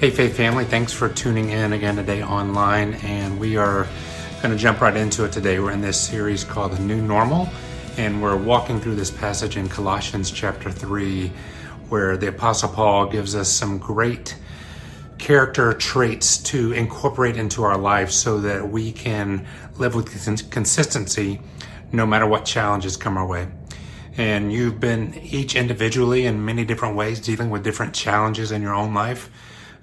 Hey, Faith family, thanks for tuning in again today online. And we are going to jump right into it today. We're in this series called The New Normal, and we're walking through this passage in Colossians chapter 3, where the Apostle Paul gives us some great character traits to incorporate into our life so that we can live with consistency no matter what challenges come our way. And you've been each individually in many different ways dealing with different challenges in your own life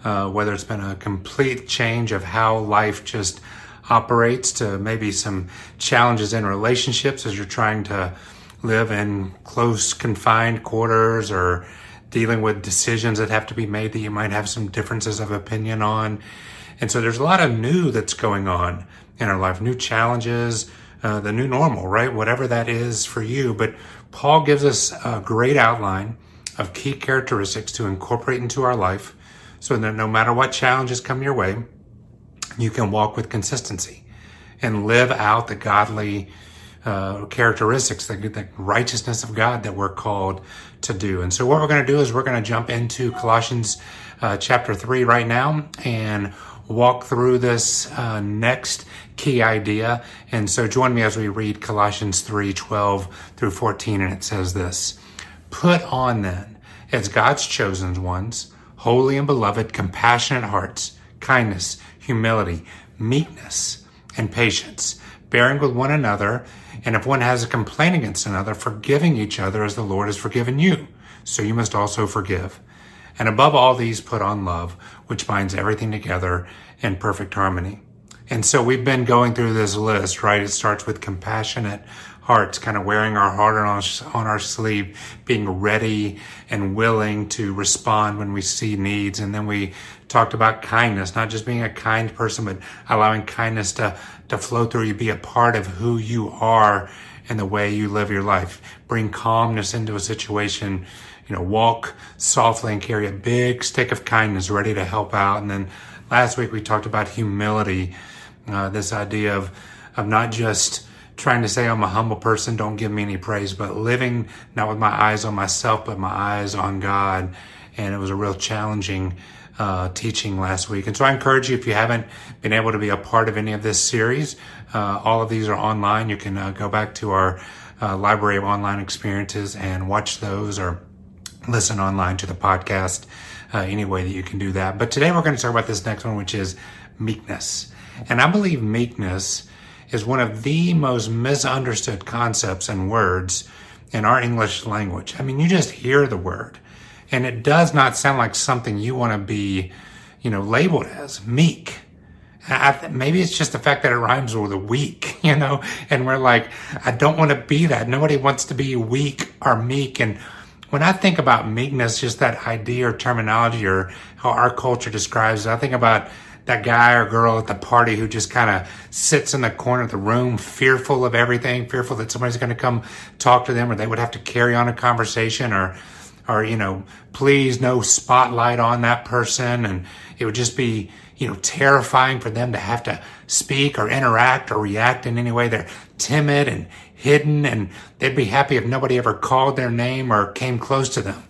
uh, whether it's been a complete change of how life just operates to maybe some challenges in relationships as you're trying to live in close confined quarters or dealing with decisions that have to be made that you might have some differences of opinion on. And so there's a lot of new that's going on in our life, new challenges, uh, the new normal, right? Whatever that is for you. But Paul gives us a great outline of key characteristics to incorporate into our life so that no matter what challenges come your way, you can walk with consistency and live out the godly uh, characteristics, the, the, righteousness of God that we're called to do. And so, what we're going to do is we're going to jump into Colossians uh, chapter 3 right now and walk through this uh, next key idea. And so, join me as we read Colossians 3 12 through 14. And it says this Put on then, as God's chosen ones, holy and beloved, compassionate hearts, kindness, humility, meekness, and patience, bearing with one another, and if one has a complaint against another, forgiving each other as the Lord has forgiven you. So you must also forgive. And above all these, put on love, which binds everything together in perfect harmony. And so we've been going through this list, right? It starts with compassionate hearts, kind of wearing our heart on our, on our sleeve, being ready and willing to respond when we see needs. And then we talked about kindness, not just being a kind person, but allowing kindness to, to flow through you, be a part of who you are and the way you live your life. Bring calmness into a situation, you know, walk softly and carry a big stick of kindness ready to help out. And then last week we talked about humility, uh, this idea of, of not just trying to say I'm a humble person, don't give me any praise, but living not with my eyes on myself, but my eyes on God. And it was a real challenging uh, teaching last week. And so I encourage you, if you haven't been able to be a part of any of this series, uh, all of these are online. You can uh, go back to our uh, library of online experiences and watch those or listen online to the podcast uh, any way that you can do that. But today we're going to talk about this next one, which is meekness. And I believe meekness is one of the most misunderstood concepts and words in our English language. I mean, you just hear the word and it does not sound like something you want to be, you know, labeled as meek. I, maybe it's just the fact that it rhymes with a weak, you know, and we're like, I don't want to be that. Nobody wants to be weak or meek. And when I think about meekness, just that idea or terminology or how our culture describes it, I think about that guy or girl at the party who just kind of sits in the corner of the room, fearful of everything, fearful that somebody's going to come talk to them or they would have to carry on a conversation or, or, you know, please no spotlight on that person. And it would just be, you know, terrifying for them to have to speak or interact or react in any way. They're timid and hidden and they'd be happy if nobody ever called their name or came close to them.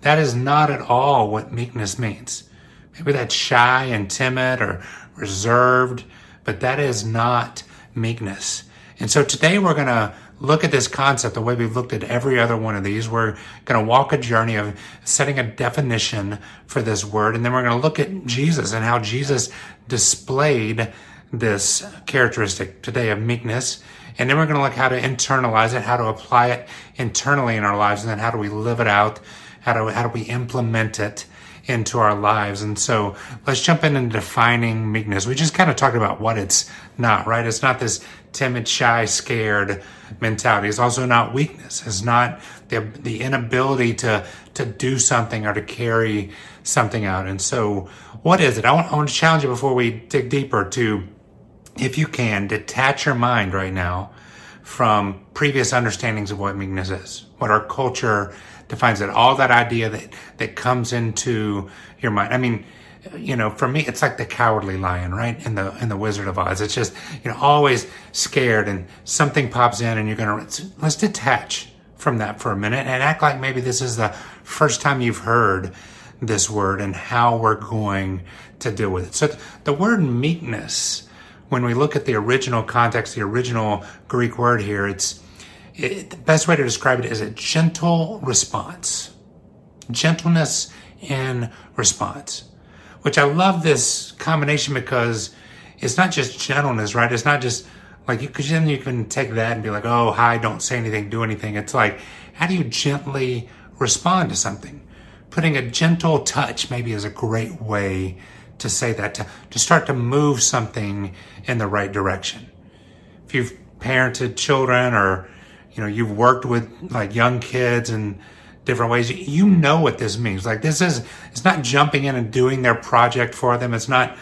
That is not at all what meekness means. Maybe that's shy and timid or reserved, but that is not meekness. And so today we're going to look at this concept the way we've looked at every other one of these. We're going to walk a journey of setting a definition for this word. And then we're going to look at Jesus and how Jesus displayed this characteristic today of meekness. And then we're going to look how to internalize it, how to apply it internally in our lives, and then how do we live it out? How do, how do we implement it into our lives. And so let's jump in and defining meekness. We just kind of talked about what it's not, right? It's not this timid, shy, scared mentality. It's also not weakness. It's not the, the inability to, to do something or to carry something out. And so what is it? I want, I want to challenge you before we dig deeper to, if you can, detach your mind right now from previous understandings of what meekness is, what our culture defines it. All that idea that that comes into your mind. I mean, you know, for me, it's like the cowardly lion, right? In the in the Wizard of Oz, it's just you know always scared, and something pops in, and you're gonna let's detach from that for a minute and act like maybe this is the first time you've heard this word and how we're going to deal with it. So the word meekness, when we look at the original context, the original Greek word here, it's it, the best way to describe it is a gentle response. Gentleness in response. Which I love this combination because it's not just gentleness, right? It's not just like you, because then you can take that and be like, oh, hi, don't say anything, do anything. It's like, how do you gently respond to something? Putting a gentle touch maybe is a great way to say that, to, to start to move something in the right direction. If you've parented children or, you know, you've worked with like young kids and different ways, you know what this means. Like this is, it's not jumping in and doing their project for them. It's not,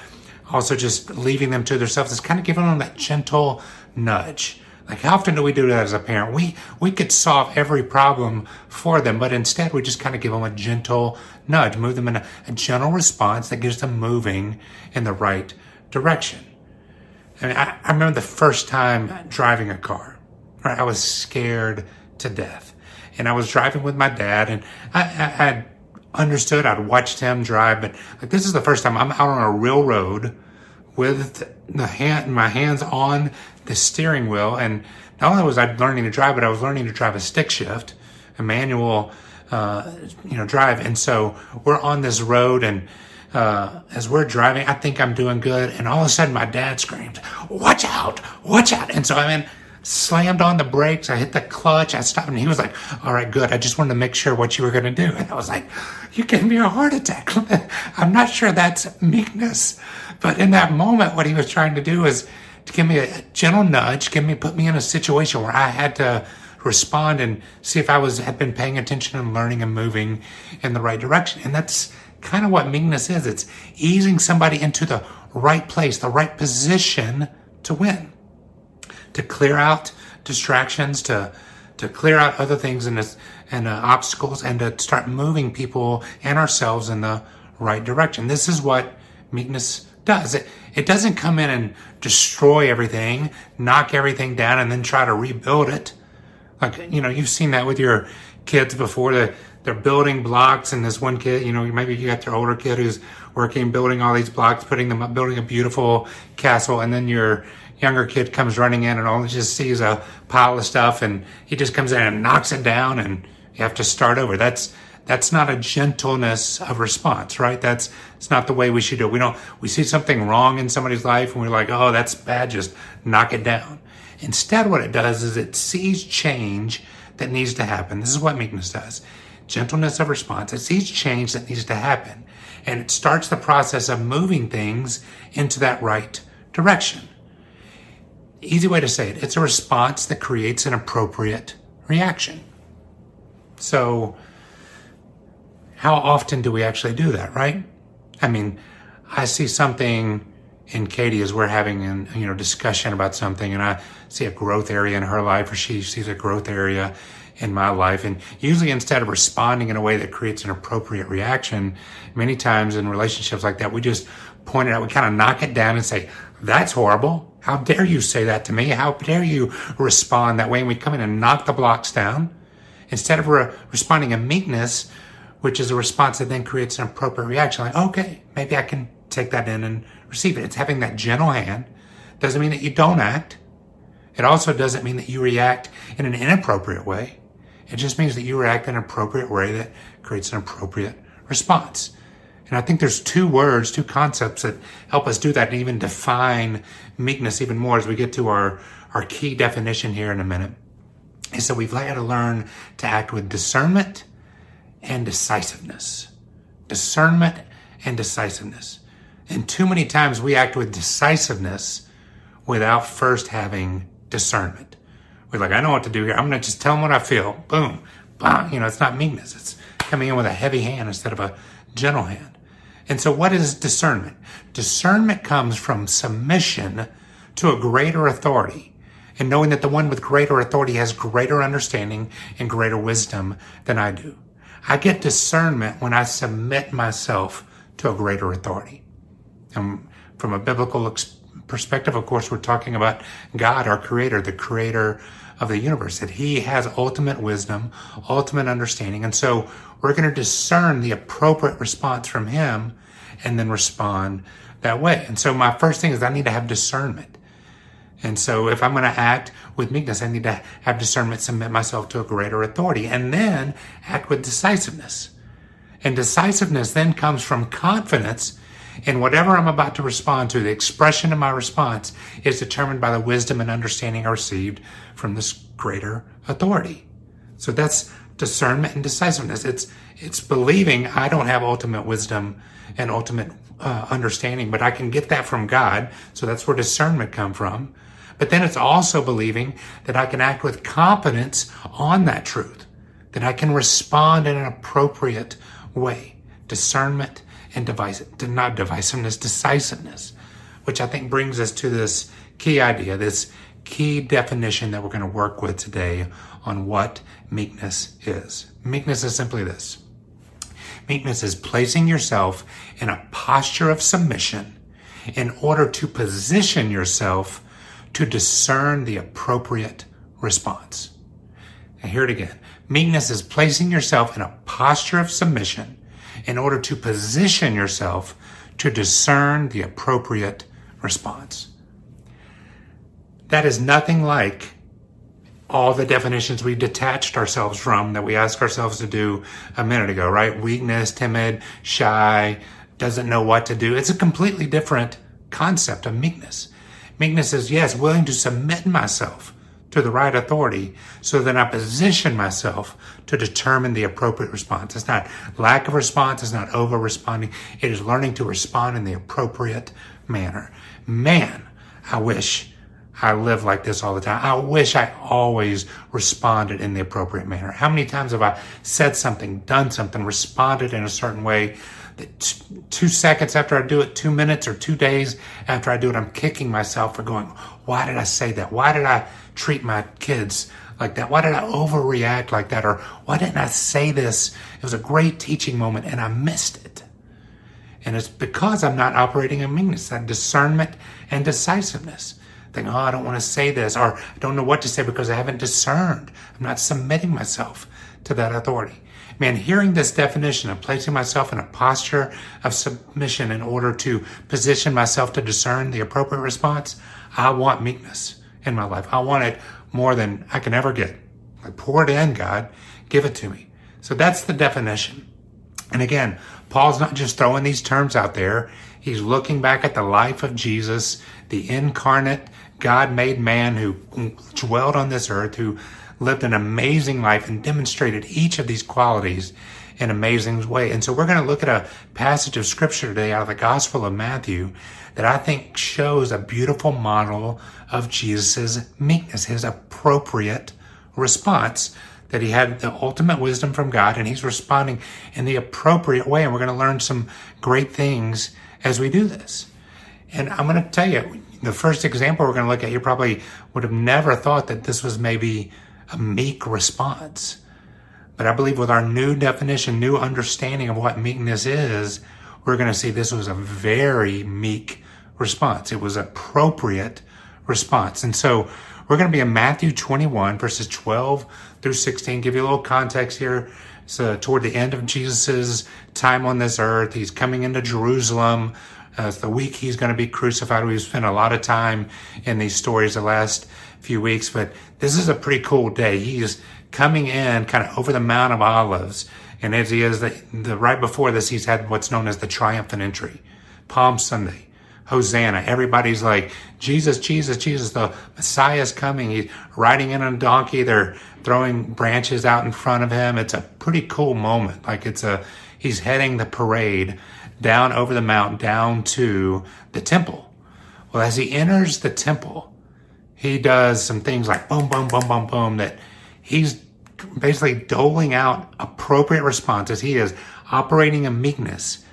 also just leaving them to themselves. It's kind of giving them that gentle nudge. Like how often do we do that as a parent? We we could solve every problem for them, but instead we just kind of give them a gentle nudge, move them in a, a gentle response that gets them moving in the right direction. I mean, I, I remember the first time driving a car. Right, I was scared to death, and I was driving with my dad, and I, I, I understood. I'd watched him drive, but like this is the first time I'm out on a real road with the hand, my hands on the steering wheel. And not only was I learning to drive, but I was learning to drive a stick shift, a manual, uh, you know, drive. And so we're on this road and, uh, as we're driving, I think I'm doing good. And all of a sudden my dad screams, watch out, watch out. And so I'm mean, slammed on the brakes. I hit the clutch. I stopped and he was like, all right, good. I just wanted to make sure what you were going to do. And I was like, you gave me a heart attack. I'm not sure that's meekness. But in that moment, what he was trying to do is to give me a gentle nudge, give me, put me in a situation where I had to respond and see if I was, had been paying attention and learning and moving in the right direction. And that's kind of what meekness is. It's easing somebody into the right place, the right position to win to clear out distractions, to to clear out other things and and uh, obstacles, and to start moving people and ourselves in the right direction. This is what meekness does. It it doesn't come in and destroy everything, knock everything down, and then try to rebuild it. Like you know, you've seen that with your kids before. That they're building blocks, and this one kid, you know, maybe you got your older kid who's working, building all these blocks, putting them up, building a beautiful castle, and then your younger kid comes running in and only just sees a pile of stuff and he just comes in and knocks it down and you have to start over. That's that's not a gentleness of response, right? That's it's not the way we should do it. We don't we see something wrong in somebody's life and we're like, oh, that's bad, just knock it down. Instead, what it does is it sees change that needs to happen. This is what meekness does. Gentleness of response. It sees change that needs to happen. And it starts the process of moving things into that right direction easy way to say it it's a response that creates an appropriate reaction. So, how often do we actually do that, right? I mean, I see something in Katie as we're having a you know discussion about something, and I see a growth area in her life, or she sees a growth area in my life. And usually, instead of responding in a way that creates an appropriate reaction, many times in relationships like that, we just point it out, we kind of knock it down and say, That's horrible. How dare you say that to me? How dare you respond that way? And we come in and knock the blocks down instead of re- responding in meekness, which is a response that then creates an appropriate reaction. Like, okay, maybe I can take that in and receive it. It's having that gentle hand. Doesn't mean that you don't act. It also doesn't mean that you react in an inappropriate way. It just means that you react in an appropriate way that creates an appropriate response. And I think there's two words, two concepts that help us do that and even define meekness even more as we get to our, our key definition here in a minute. Is that we've got to learn to act with discernment and decisiveness. Discernment and decisiveness. And too many times we act with decisiveness without first having discernment. We're like, I know what to do here. I'm going to just tell them what I feel. Boom. Bam. You know, it's not meekness. It's coming in with a heavy hand instead of a gentle hand. And so, what is discernment? Discernment comes from submission to a greater authority and knowing that the one with greater authority has greater understanding and greater wisdom than I do. I get discernment when I submit myself to a greater authority. And from a biblical perspective, of course, we're talking about God, our creator, the creator of the universe, that he has ultimate wisdom, ultimate understanding. And so we're going to discern the appropriate response from him and then respond that way. And so my first thing is I need to have discernment. And so if I'm going to act with meekness, I need to have discernment, submit myself to a greater authority, and then act with decisiveness. And decisiveness then comes from confidence in whatever I'm about to respond to. The expression of my response is determined by the wisdom and understanding I received from this greater authority. So that's discernment and decisiveness. It's it's believing I don't have ultimate wisdom and ultimate uh, understanding, but I can get that from God. So that's where discernment come from. But then it's also believing that I can act with competence on that truth, that I can respond in an appropriate way. Discernment and device, not divisiveness, decisiveness, which I think brings us to this key idea, this key definition that we're going to work with today on what meekness is. Meekness is simply this. Meekness is placing yourself in a posture of submission in order to position yourself to discern the appropriate response. Now, hear it again. Meekness is placing yourself in a posture of submission in order to position yourself to discern the appropriate response. That is nothing like all the definitions we detached ourselves from that we asked ourselves to do a minute ago, right? Weakness, timid, shy, doesn't know what to do. It's a completely different concept of meekness. Meekness is, yes, willing to submit myself to the right authority so that I position myself to determine the appropriate response. It's not lack of response. It's not over responding. It is learning to respond in the appropriate manner. Man, I wish I lived like this all the time. I wish I always responded in the appropriate manner. How many times have I said something, done something, responded in a certain way two seconds after I do it, two minutes or two days after I do it, I'm kicking myself for going, why did I say that? Why did I treat my kids like that? Why did I overreact like that? Or why didn't I say this? It was a great teaching moment and I missed it. And it's because I'm not operating in meekness, that discernment and decisiveness. Think, oh, I don't want to say this, or I don't know what to say because I haven't discerned. I'm not submitting myself to that authority. Man, hearing this definition of placing myself in a posture of submission in order to position myself to discern the appropriate response, I want meekness in my life. I want it more than I can ever get. I pour it in, God. Give it to me. So that's the definition. And again, Paul's not just throwing these terms out there. He's looking back at the life of Jesus, the incarnate God made man who dwelled on this earth, who lived an amazing life and demonstrated each of these qualities in amazing way. And so we're going to look at a passage of scripture today out of the Gospel of Matthew that I think shows a beautiful model of Jesus' meekness, his appropriate response that he had the ultimate wisdom from God and he's responding in the appropriate way. And we're going to learn some great things as we do this. And I'm going to tell you, the first example we're going to look at, you probably would have never thought that this was maybe a meek response. But I believe with our new definition, new understanding of what meekness is, we're going to see this was a very meek response. It was appropriate response. And so we're going to be in Matthew 21 verses 12 through 16. Give you a little context here. So toward the end of Jesus's time on this earth, he's coming into Jerusalem. Uh, it's the week he's going to be crucified. We've spent a lot of time in these stories the last few weeks, but this is a pretty cool day. He's coming in kind of over the Mount of Olives. And as he is, the, the right before this, he's had what's known as the triumphant entry, Palm Sunday. Hosanna. Everybody's like, Jesus, Jesus, Jesus, the Messiah is coming. He's riding in on a donkey. They're throwing branches out in front of him. It's a pretty cool moment. Like it's a, he's heading the parade down over the mountain, down to the temple. Well, as he enters the temple, he does some things like boom, boom, boom, boom, boom, that he's basically doling out appropriate responses. He is operating in meekness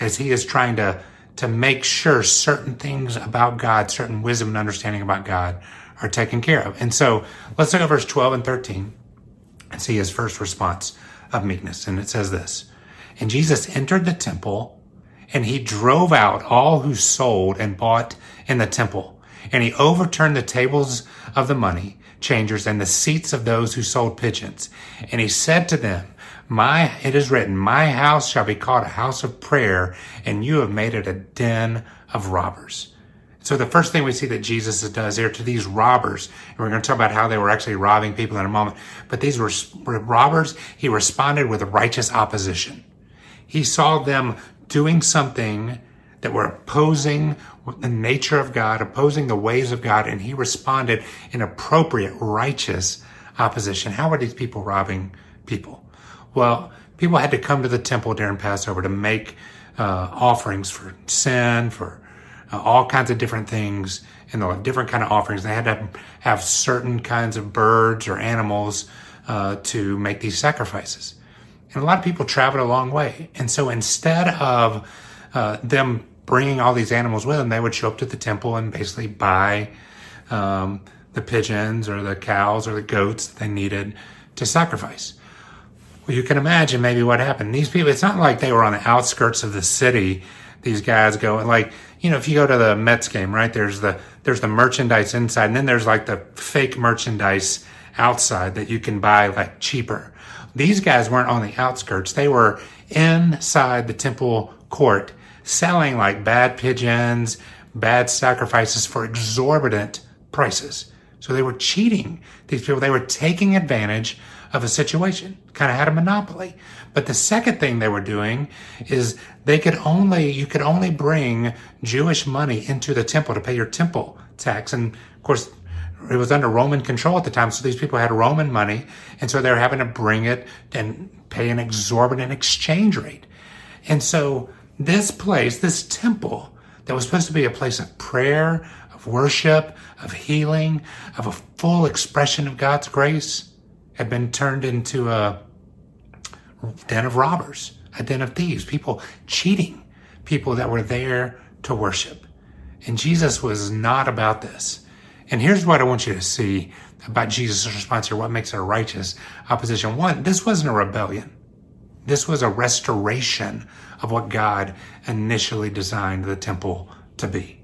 as he is trying to, to make sure certain things about God, certain wisdom and understanding about God are taken care of. And so let's look at verse 12 and 13 and see his first response of meekness. And it says this, and Jesus entered the temple and he drove out all who sold and bought in the temple. And he overturned the tables of the money changers and the seats of those who sold pigeons. And he said to them, my, it is written, my house shall be called a house of prayer, and you have made it a den of robbers. So the first thing we see that Jesus does here to these robbers, and we're going to talk about how they were actually robbing people in a moment, but these were robbers, he responded with righteous opposition. He saw them doing something that were opposing the nature of God, opposing the ways of God, and he responded in appropriate, righteous opposition. How were these people robbing people? Well, people had to come to the temple during Passover to make uh, offerings for sin, for uh, all kinds of different things, and the different kind of offerings. They had to have certain kinds of birds or animals uh, to make these sacrifices. And a lot of people traveled a long way. And so instead of uh, them bringing all these animals with them, they would show up to the temple and basically buy um, the pigeons or the cows or the goats that they needed to sacrifice. Well, you can imagine maybe what happened. These people, it's not like they were on the outskirts of the city. These guys go like, you know, if you go to the Mets game, right? There's the, there's the merchandise inside and then there's like the fake merchandise outside that you can buy like cheaper. These guys weren't on the outskirts. They were inside the temple court selling like bad pigeons, bad sacrifices for exorbitant prices. So they were cheating these people. They were taking advantage of a situation, kind of had a monopoly. But the second thing they were doing is they could only, you could only bring Jewish money into the temple to pay your temple tax. And of course, it was under Roman control at the time, so these people had Roman money, and so they were having to bring it and pay an exorbitant exchange rate. And so this place, this temple, that was supposed to be a place of prayer, of worship, of healing, of a full expression of God's grace, had been turned into a den of robbers, a den of thieves, people cheating, people that were there to worship. And Jesus was not about this. And here's what I want you to see about Jesus' response here, what makes it a righteous opposition. One, this wasn't a rebellion. This was a restoration of what God initially designed the temple to be.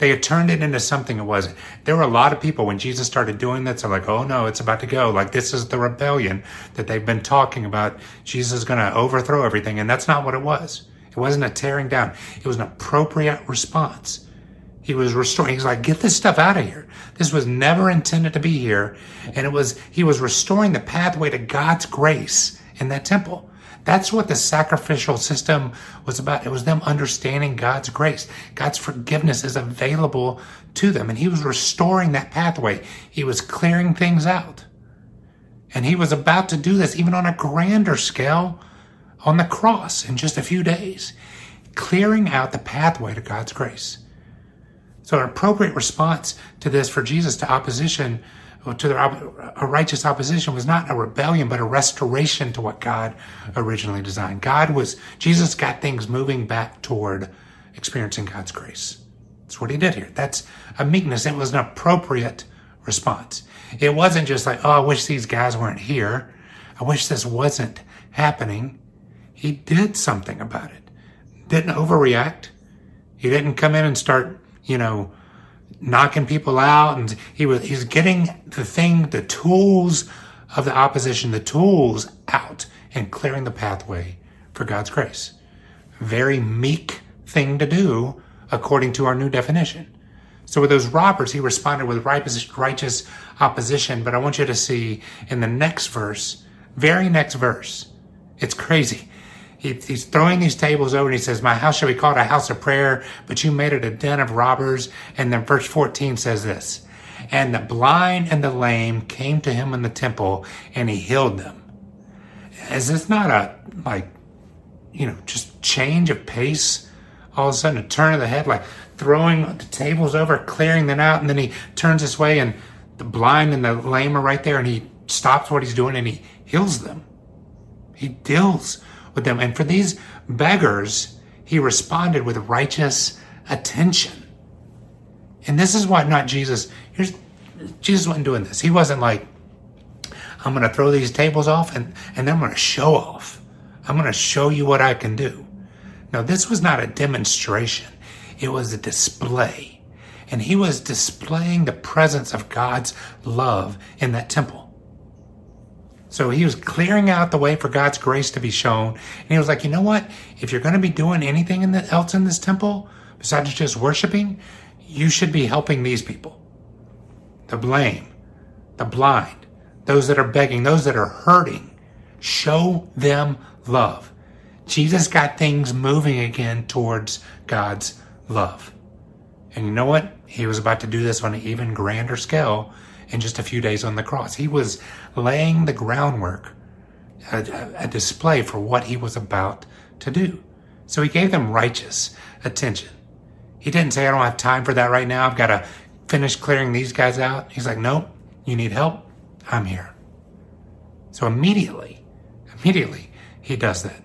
They had turned it into something it wasn't. There were a lot of people when Jesus started doing this, they're like, oh no, it's about to go. Like this is the rebellion that they've been talking about. Jesus is going to overthrow everything. And that's not what it was. It wasn't a tearing down. It was an appropriate response. He was restoring. He's like, get this stuff out of here. This was never intended to be here. And it was, he was restoring the pathway to God's grace in that temple. That's what the sacrificial system was about. It was them understanding God's grace. God's forgiveness is available to them. And he was restoring that pathway. He was clearing things out. And he was about to do this even on a grander scale on the cross in just a few days, clearing out the pathway to God's grace. So an appropriate response to this for Jesus to opposition, to their a righteous opposition was not a rebellion, but a restoration to what God originally designed. God was, Jesus got things moving back toward experiencing God's grace. That's what he did here. That's a meekness. It was an appropriate response. It wasn't just like, oh, I wish these guys weren't here. I wish this wasn't happening. He did something about it. Didn't overreact. He didn't come in and start you know, knocking people out and he was he's getting the thing the tools of the opposition the tools out and clearing the pathway for God's grace. Very meek thing to do according to our new definition. So with those robbers he responded with righteous opposition. But i want you to see in the next verse very next verse it's crazy he, he's throwing these tables over and he says, My house shall be called a house of prayer, but you made it a den of robbers. And then verse 14 says this And the blind and the lame came to him in the temple, and he healed them. Is this not a, like, you know, just change of pace? All of a sudden, a turn of the head, like throwing the tables over, clearing them out, and then he turns his way, and the blind and the lame are right there, and he stops what he's doing and he heals them. He deals with them. And for these beggars, he responded with righteous attention. And this is why not Jesus. Here's Jesus wasn't doing this. He wasn't like, I'm going to throw these tables off and, and then I'm going to show off. I'm going to show you what I can do. No, this was not a demonstration. It was a display. And he was displaying the presence of God's love in that temple. So he was clearing out the way for God's grace to be shown. And he was like, you know what? If you're going to be doing anything in the, else in this temple, besides just worshiping, you should be helping these people. The blame, the blind, those that are begging, those that are hurting. Show them love. Jesus got things moving again towards God's love. And you know what? He was about to do this on an even grander scale in just a few days on the cross. He was laying the groundwork, a, a display for what he was about to do. So he gave them righteous attention. He didn't say, I don't have time for that right now. I've got to finish clearing these guys out. He's like, nope, you need help? I'm here. So immediately, immediately, he does that.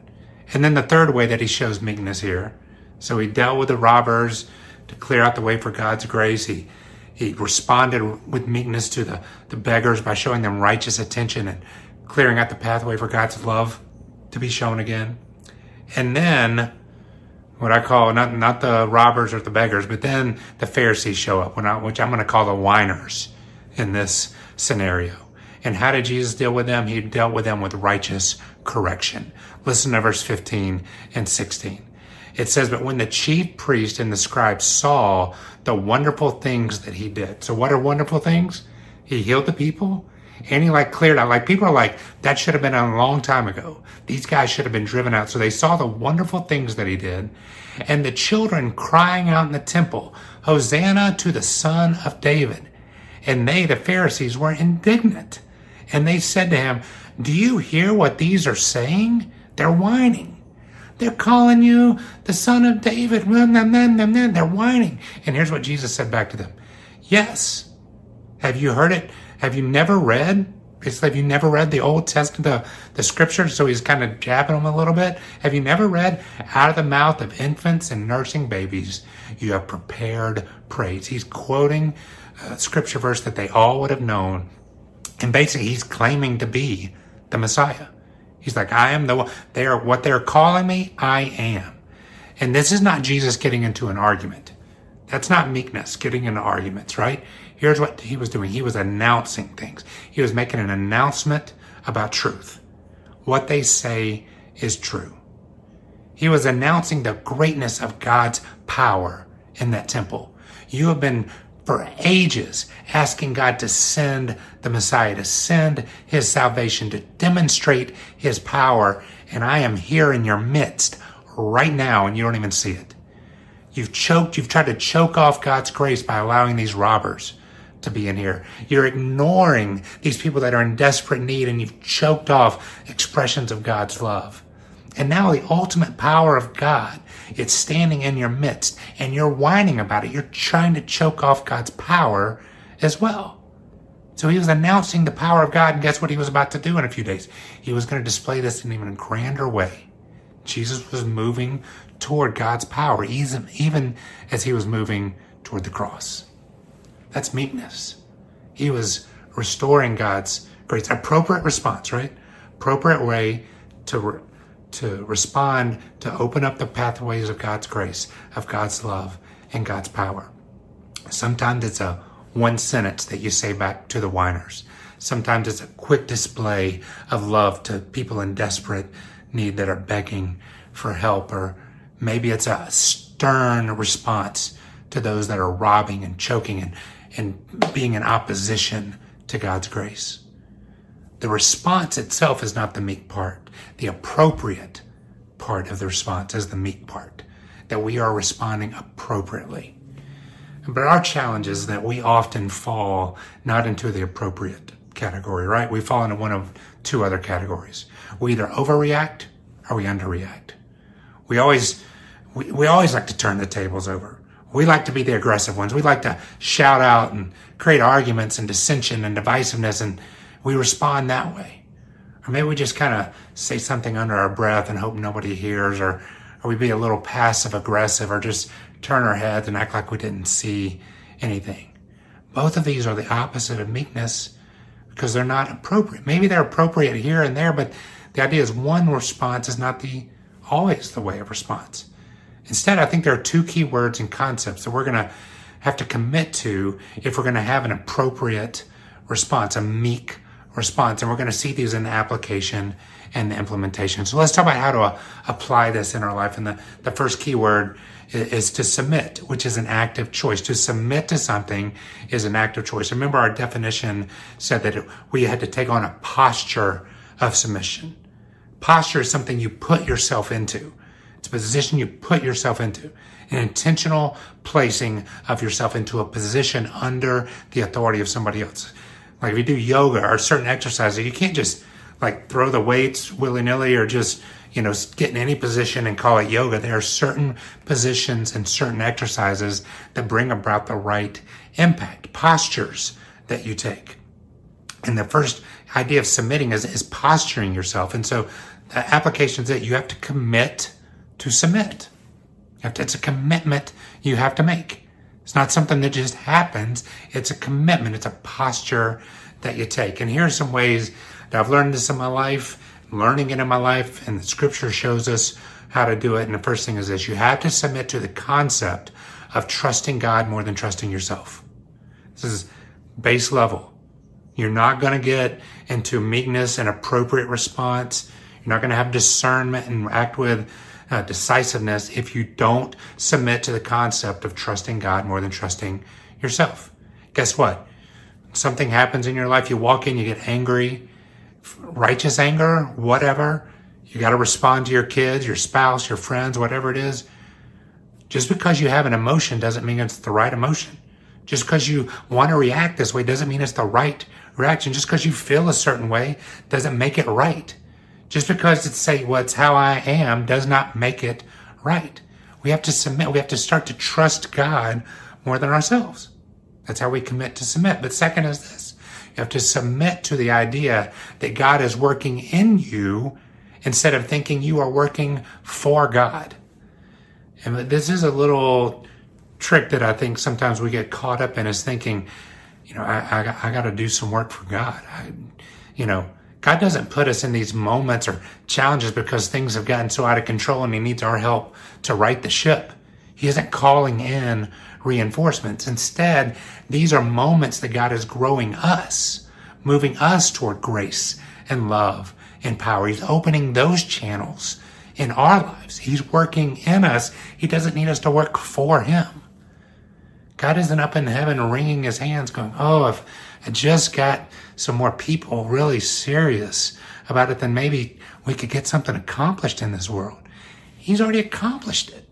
And then the third way that he shows meekness here. So he dealt with the robbers to clear out the way for God's grace. He he responded with meekness to the, the beggars by showing them righteous attention and clearing out the pathway for God's love to be shown again. And then what I call not not the robbers or the beggars, but then the Pharisees show up, which I'm going to call the whiners in this scenario. And how did Jesus deal with them? He dealt with them with righteous correction. Listen to verse 15 and 16 it says, But when the chief priest and the scribes saw the wonderful things that he did. So, what are wonderful things? He healed the people and he like cleared out. Like people are like, that should have been a long time ago. These guys should have been driven out. So they saw the wonderful things that he did. And the children crying out in the temple, Hosanna to the son of David. And they, the Pharisees, were indignant. And they said to him, Do you hear what these are saying? They're whining. They're calling you the son of David. They're whining. And here's what Jesus said back to them. Yes. Have you heard it? Have you never read? Basically, have you never read the Old Testament, the, the scripture? So he's kind of jabbing them a little bit. Have you never read out of the mouth of infants and nursing babies, you have prepared praise. He's quoting a scripture verse that they all would have known. And basically, he's claiming to be the Messiah. He's like, I am the one. They are what they're calling me. I am. And this is not Jesus getting into an argument. That's not meekness, getting into arguments, right? Here's what he was doing. He was announcing things. He was making an announcement about truth. What they say is true. He was announcing the greatness of God's power in that temple. You have been for ages asking God to send the Messiah, to send his salvation, to demonstrate his power. And I am here in your midst right now, and you don't even see it. You've choked, you've tried to choke off God's grace by allowing these robbers to be in here. You're ignoring these people that are in desperate need, and you've choked off expressions of God's love. And now the ultimate power of God, it's standing in your midst and you're whining about it. You're trying to choke off God's power as well. So he was announcing the power of God, and guess what he was about to do in a few days? He was going to display this in an even grander way. Jesus was moving toward God's power, even as he was moving toward the cross. That's meekness. He was restoring God's grace. Appropriate response, right? Appropriate way to to respond, to open up the pathways of God's grace, of God's love, and God's power. Sometimes it's a one sentence that you say back to the whiners. Sometimes it's a quick display of love to people in desperate need that are begging for help, or maybe it's a stern response to those that are robbing and choking and, and being in opposition to God's grace. The response itself is not the meek part. The appropriate part of the response is the meek part, that we are responding appropriately. But our challenge is that we often fall not into the appropriate category, right? We fall into one of two other categories. We either overreact or we underreact. We always, we, we always like to turn the tables over. We like to be the aggressive ones. We like to shout out and create arguments and dissension and divisiveness and we respond that way. Or maybe we just kind of say something under our breath and hope nobody hears, or, or we be a little passive aggressive, or just turn our heads and act like we didn't see anything. Both of these are the opposite of meekness because they're not appropriate. Maybe they're appropriate here and there, but the idea is one response is not the always the way of response. Instead, I think there are two key words and concepts that we're going to have to commit to if we're going to have an appropriate response, a meek response. And we're going to see these in the application and the implementation. So let's talk about how to uh, apply this in our life. And the, the first key word is, is to submit, which is an active choice. To submit to something is an active choice. Remember our definition said that we had to take on a posture of submission. Posture is something you put yourself into. It's a position you put yourself into. An intentional placing of yourself into a position under the authority of somebody else. Like if you do yoga or certain exercises, you can't just like throw the weights willy nilly or just, you know, get in any position and call it yoga. There are certain positions and certain exercises that bring about the right impact, postures that you take. And the first idea of submitting is, is posturing yourself. And so the applications that you have to commit to submit. It's a commitment you have to make. It's not something that just happens. It's a commitment. It's a posture that you take. And here are some ways that I've learned this in my life, learning it in my life, and the scripture shows us how to do it. And the first thing is this you have to submit to the concept of trusting God more than trusting yourself. This is base level. You're not going to get into meekness and appropriate response. You're not going to have discernment and act with uh, decisiveness if you don't submit to the concept of trusting God more than trusting yourself. Guess what? Something happens in your life, you walk in, you get angry, righteous anger, whatever. You got to respond to your kids, your spouse, your friends, whatever it is. Just because you have an emotion doesn't mean it's the right emotion. Just because you want to react this way doesn't mean it's the right reaction. Just because you feel a certain way doesn't make it right. Just because it's say, well, it's how I am does not make it right. We have to submit. We have to start to trust God more than ourselves. That's how we commit to submit. But second is this. You have to submit to the idea that God is working in you instead of thinking you are working for God. And this is a little trick that I think sometimes we get caught up in is thinking, you know, I, I, I got to do some work for God. I, you know, God doesn't put us in these moments or challenges because things have gotten so out of control and He needs our help to right the ship. He isn't calling in reinforcements. Instead, these are moments that God is growing us, moving us toward grace and love and power. He's opening those channels in our lives. He's working in us. He doesn't need us to work for Him. God isn't up in heaven wringing his hands going, Oh, if I just got some more people really serious about it, then maybe we could get something accomplished in this world. He's already accomplished it.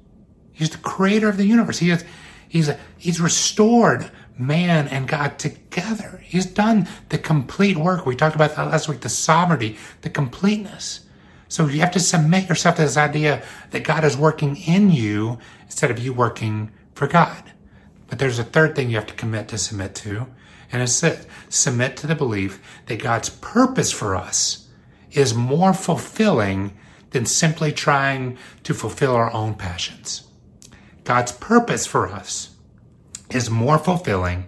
He's the creator of the universe. He is, he's, a, he's restored man and God together. He's done the complete work. We talked about that last week, the sovereignty, the completeness. So you have to submit yourself to this idea that God is working in you instead of you working for God. But there's a third thing you have to commit to submit to, and it's this submit to the belief that God's purpose for us is more fulfilling than simply trying to fulfill our own passions. God's purpose for us is more fulfilling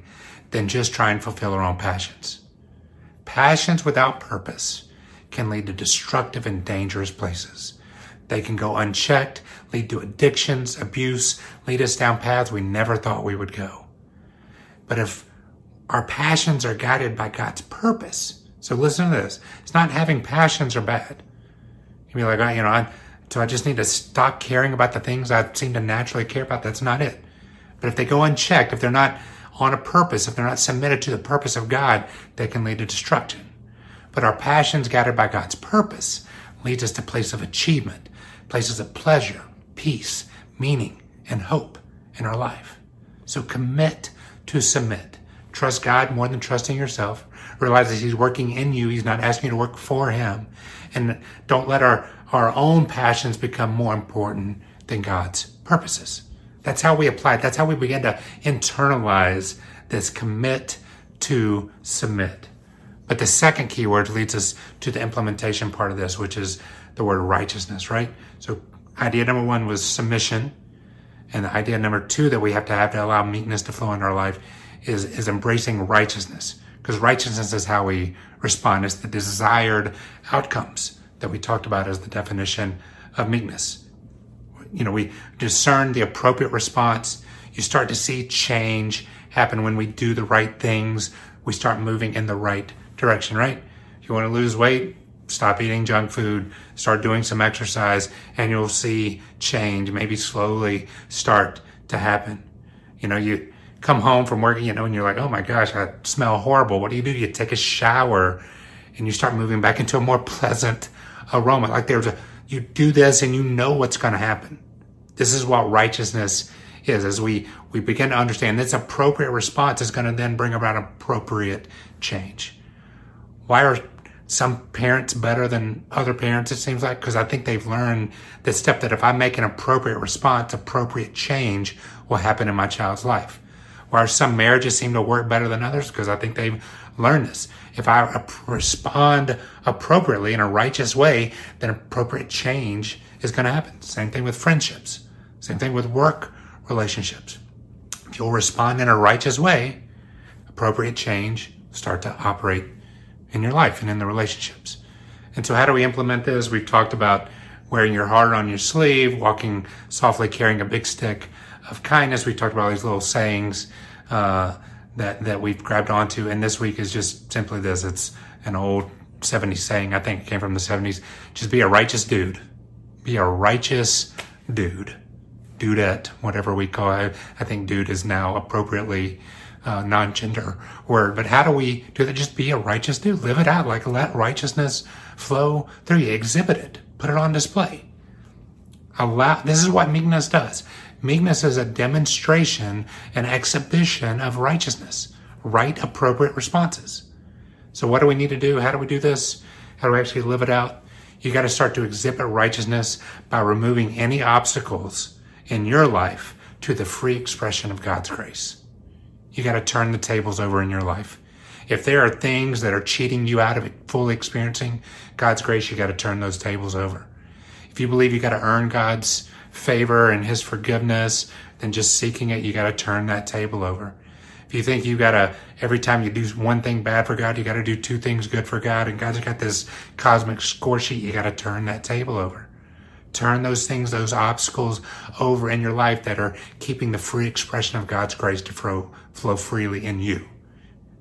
than just trying to fulfill our own passions. Passions without purpose can lead to destructive and dangerous places. They can go unchecked, lead to addictions, abuse, lead us down paths we never thought we would go. But if our passions are guided by God's purpose, so listen to this. It's not having passions are bad. You be like, oh, you know, I, so I just need to stop caring about the things I seem to naturally care about. That's not it. But if they go unchecked, if they're not on a purpose, if they're not submitted to the purpose of God, they can lead to destruction. But our passions guided by God's purpose leads us to place of achievement, places of pleasure, peace, meaning, and hope in our life. So commit to submit. Trust God more than trusting yourself. Realize that He's working in you. He's not asking you to work for Him. And don't let our, our own passions become more important than God's purposes. That's how we apply it. That's how we begin to internalize this commit to submit. But the second keyword leads us to the implementation part of this, which is the word righteousness, right? So idea number one was submission. And the idea number two that we have to have to allow meekness to flow in our life is, is embracing righteousness. Because righteousness is how we respond. It's the desired outcomes that we talked about as the definition of meekness. you know, we discern the appropriate response. You start to see change happen when we do the right things. We start moving in the right direction, right? If you want to lose weight, stop eating junk food, start doing some exercise, and you'll see change maybe slowly start to happen. You know, you come home from work, you know, and you're like, oh my gosh, I smell horrible. What do you do? You take a shower and you start moving back into a more pleasant aroma. Like there's a, you do this and you know what's going to happen. This is what righteousness is. As we, we begin to understand this appropriate response is going to then bring about appropriate change. Why are some parents better than other parents, it seems like, because I think they've learned the step that if I make an appropriate response, appropriate change will happen in my child's life. Why some marriages seem to work better than others, because I think they've learned this. If I respond appropriately in a righteous way, then appropriate change is going to happen. Same thing with friendships. Same thing with work relationships. If you'll respond in a righteous way, appropriate change start to operate in your life and in the relationships. And so, how do we implement this? We've talked about wearing your heart on your sleeve, walking softly, carrying a big stick of kindness. We talked about all these little sayings uh, that that we've grabbed onto, and this week is just simply this. It's an old 70s saying. I think it came from the 70s. Just be a righteous dude. Be a righteous dude. Dudette, whatever we call it. I think dude is now appropriately uh, non-gender word. But how do we do that? Just be a righteous dude. Live it out. Like let righteousness flow through you. Exhibit it. Put it on display. Allow. This is what meekness does. Meekness is a demonstration, an exhibition of righteousness, right, appropriate responses. So what do we need to do? How do we do this? How do we actually live it out? You got to start to exhibit righteousness by removing any obstacles in your life to the free expression of God's grace. You got to turn the tables over in your life. If there are things that are cheating you out of fully experiencing God's grace, you got to turn those tables over. If you believe you got to earn God's favor and His forgiveness, then just seeking it, you got to turn that table over. If you think you got to, every time you do one thing bad for God, you got to do two things good for God, and God's got this cosmic score sheet, you got to turn that table over. Turn those things, those obstacles over in your life that are keeping the free expression of God's grace to flow, flow freely in you.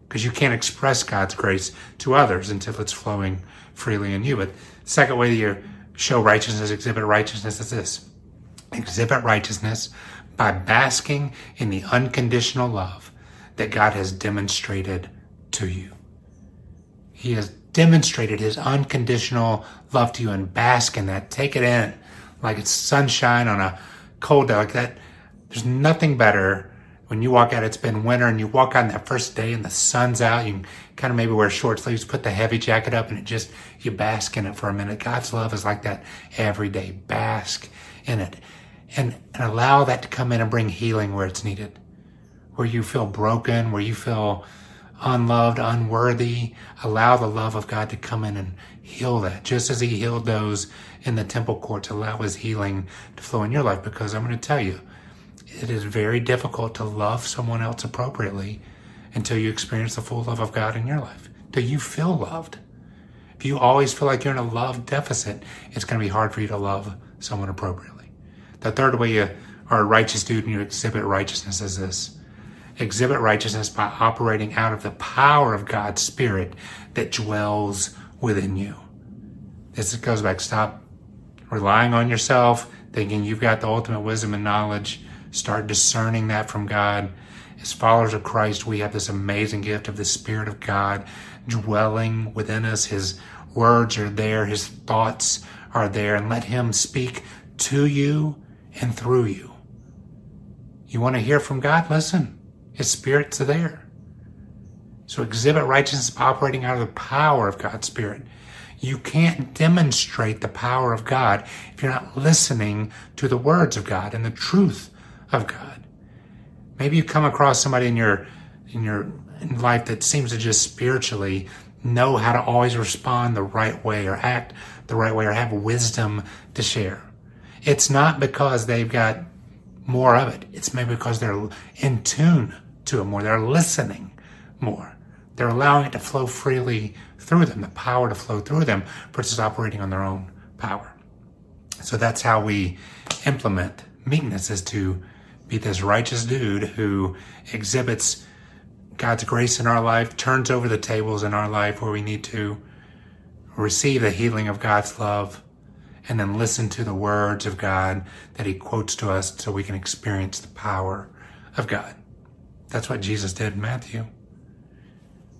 Because you can't express God's grace to others until it's flowing freely in you. But second way that you show righteousness, exhibit righteousness is this. Exhibit righteousness by basking in the unconditional love that God has demonstrated to you. He has demonstrated his unconditional love to you and bask in that. Take it in like it's sunshine on a cold day like that. There's nothing better when you walk out. It's been winter and you walk on that first day and the sun's out. You kind of maybe wear short sleeves, put the heavy jacket up, and it just you bask in it for a minute. God's love is like that every day. Bask in it, and and allow that to come in and bring healing where it's needed, where you feel broken, where you feel unloved, unworthy. Allow the love of God to come in and heal that, just as He healed those in the temple courts. Allow His healing to flow in your life because I'm going to tell you, it is very difficult to love someone else appropriately until you experience the full love of God in your life. Do you feel loved? If you always feel like you're in a love deficit, it's going to be hard for you to love someone appropriately. The third way you are a righteous dude and you exhibit righteousness is this exhibit righteousness by operating out of the power of God's Spirit that dwells within you. This goes back. Stop relying on yourself, thinking you've got the ultimate wisdom and knowledge. Start discerning that from God. As followers of Christ, we have this amazing gift of the Spirit of God dwelling within us. His words are there, His thoughts are there, and let Him speak to you and through you. You want to hear from God? Listen. His Spirit's are there. So exhibit righteousness operating out of the power of God's Spirit. You can't demonstrate the power of God if you're not listening to the words of God and the truth of God. Maybe you come across somebody in your in your in life that seems to just spiritually know how to always respond the right way or act the right way or have wisdom to share. It's not because they've got more of it. It's maybe because they're in tune to it more. They're listening more. They're allowing it to flow freely through them, the power to flow through them versus operating on their own power. So that's how we implement. Meekness is to be this righteous dude who exhibits God's grace in our life, turns over the tables in our life where we need to receive the healing of God's love, and then listen to the words of God that He quotes to us so we can experience the power of God. That's what Jesus did in Matthew.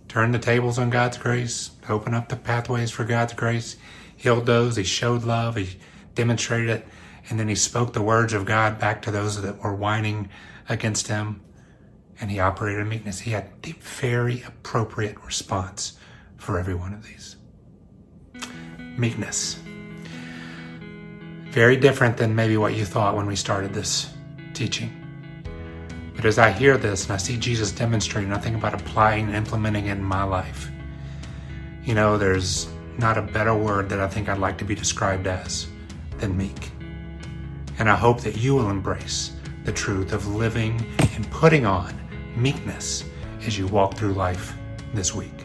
Turn the tables on God's grace, open up the pathways for God's grace, healed those, He showed love, He demonstrated it, and then He spoke the words of God back to those that were whining against Him, and He operated in meekness. He had the very appropriate response for every one of these. Meekness. Very different than maybe what you thought when we started this teaching. But as I hear this and I see Jesus demonstrating, I think about applying and implementing it in my life. You know, there's not a better word that I think I'd like to be described as than meek. And I hope that you will embrace the truth of living and putting on meekness as you walk through life this week.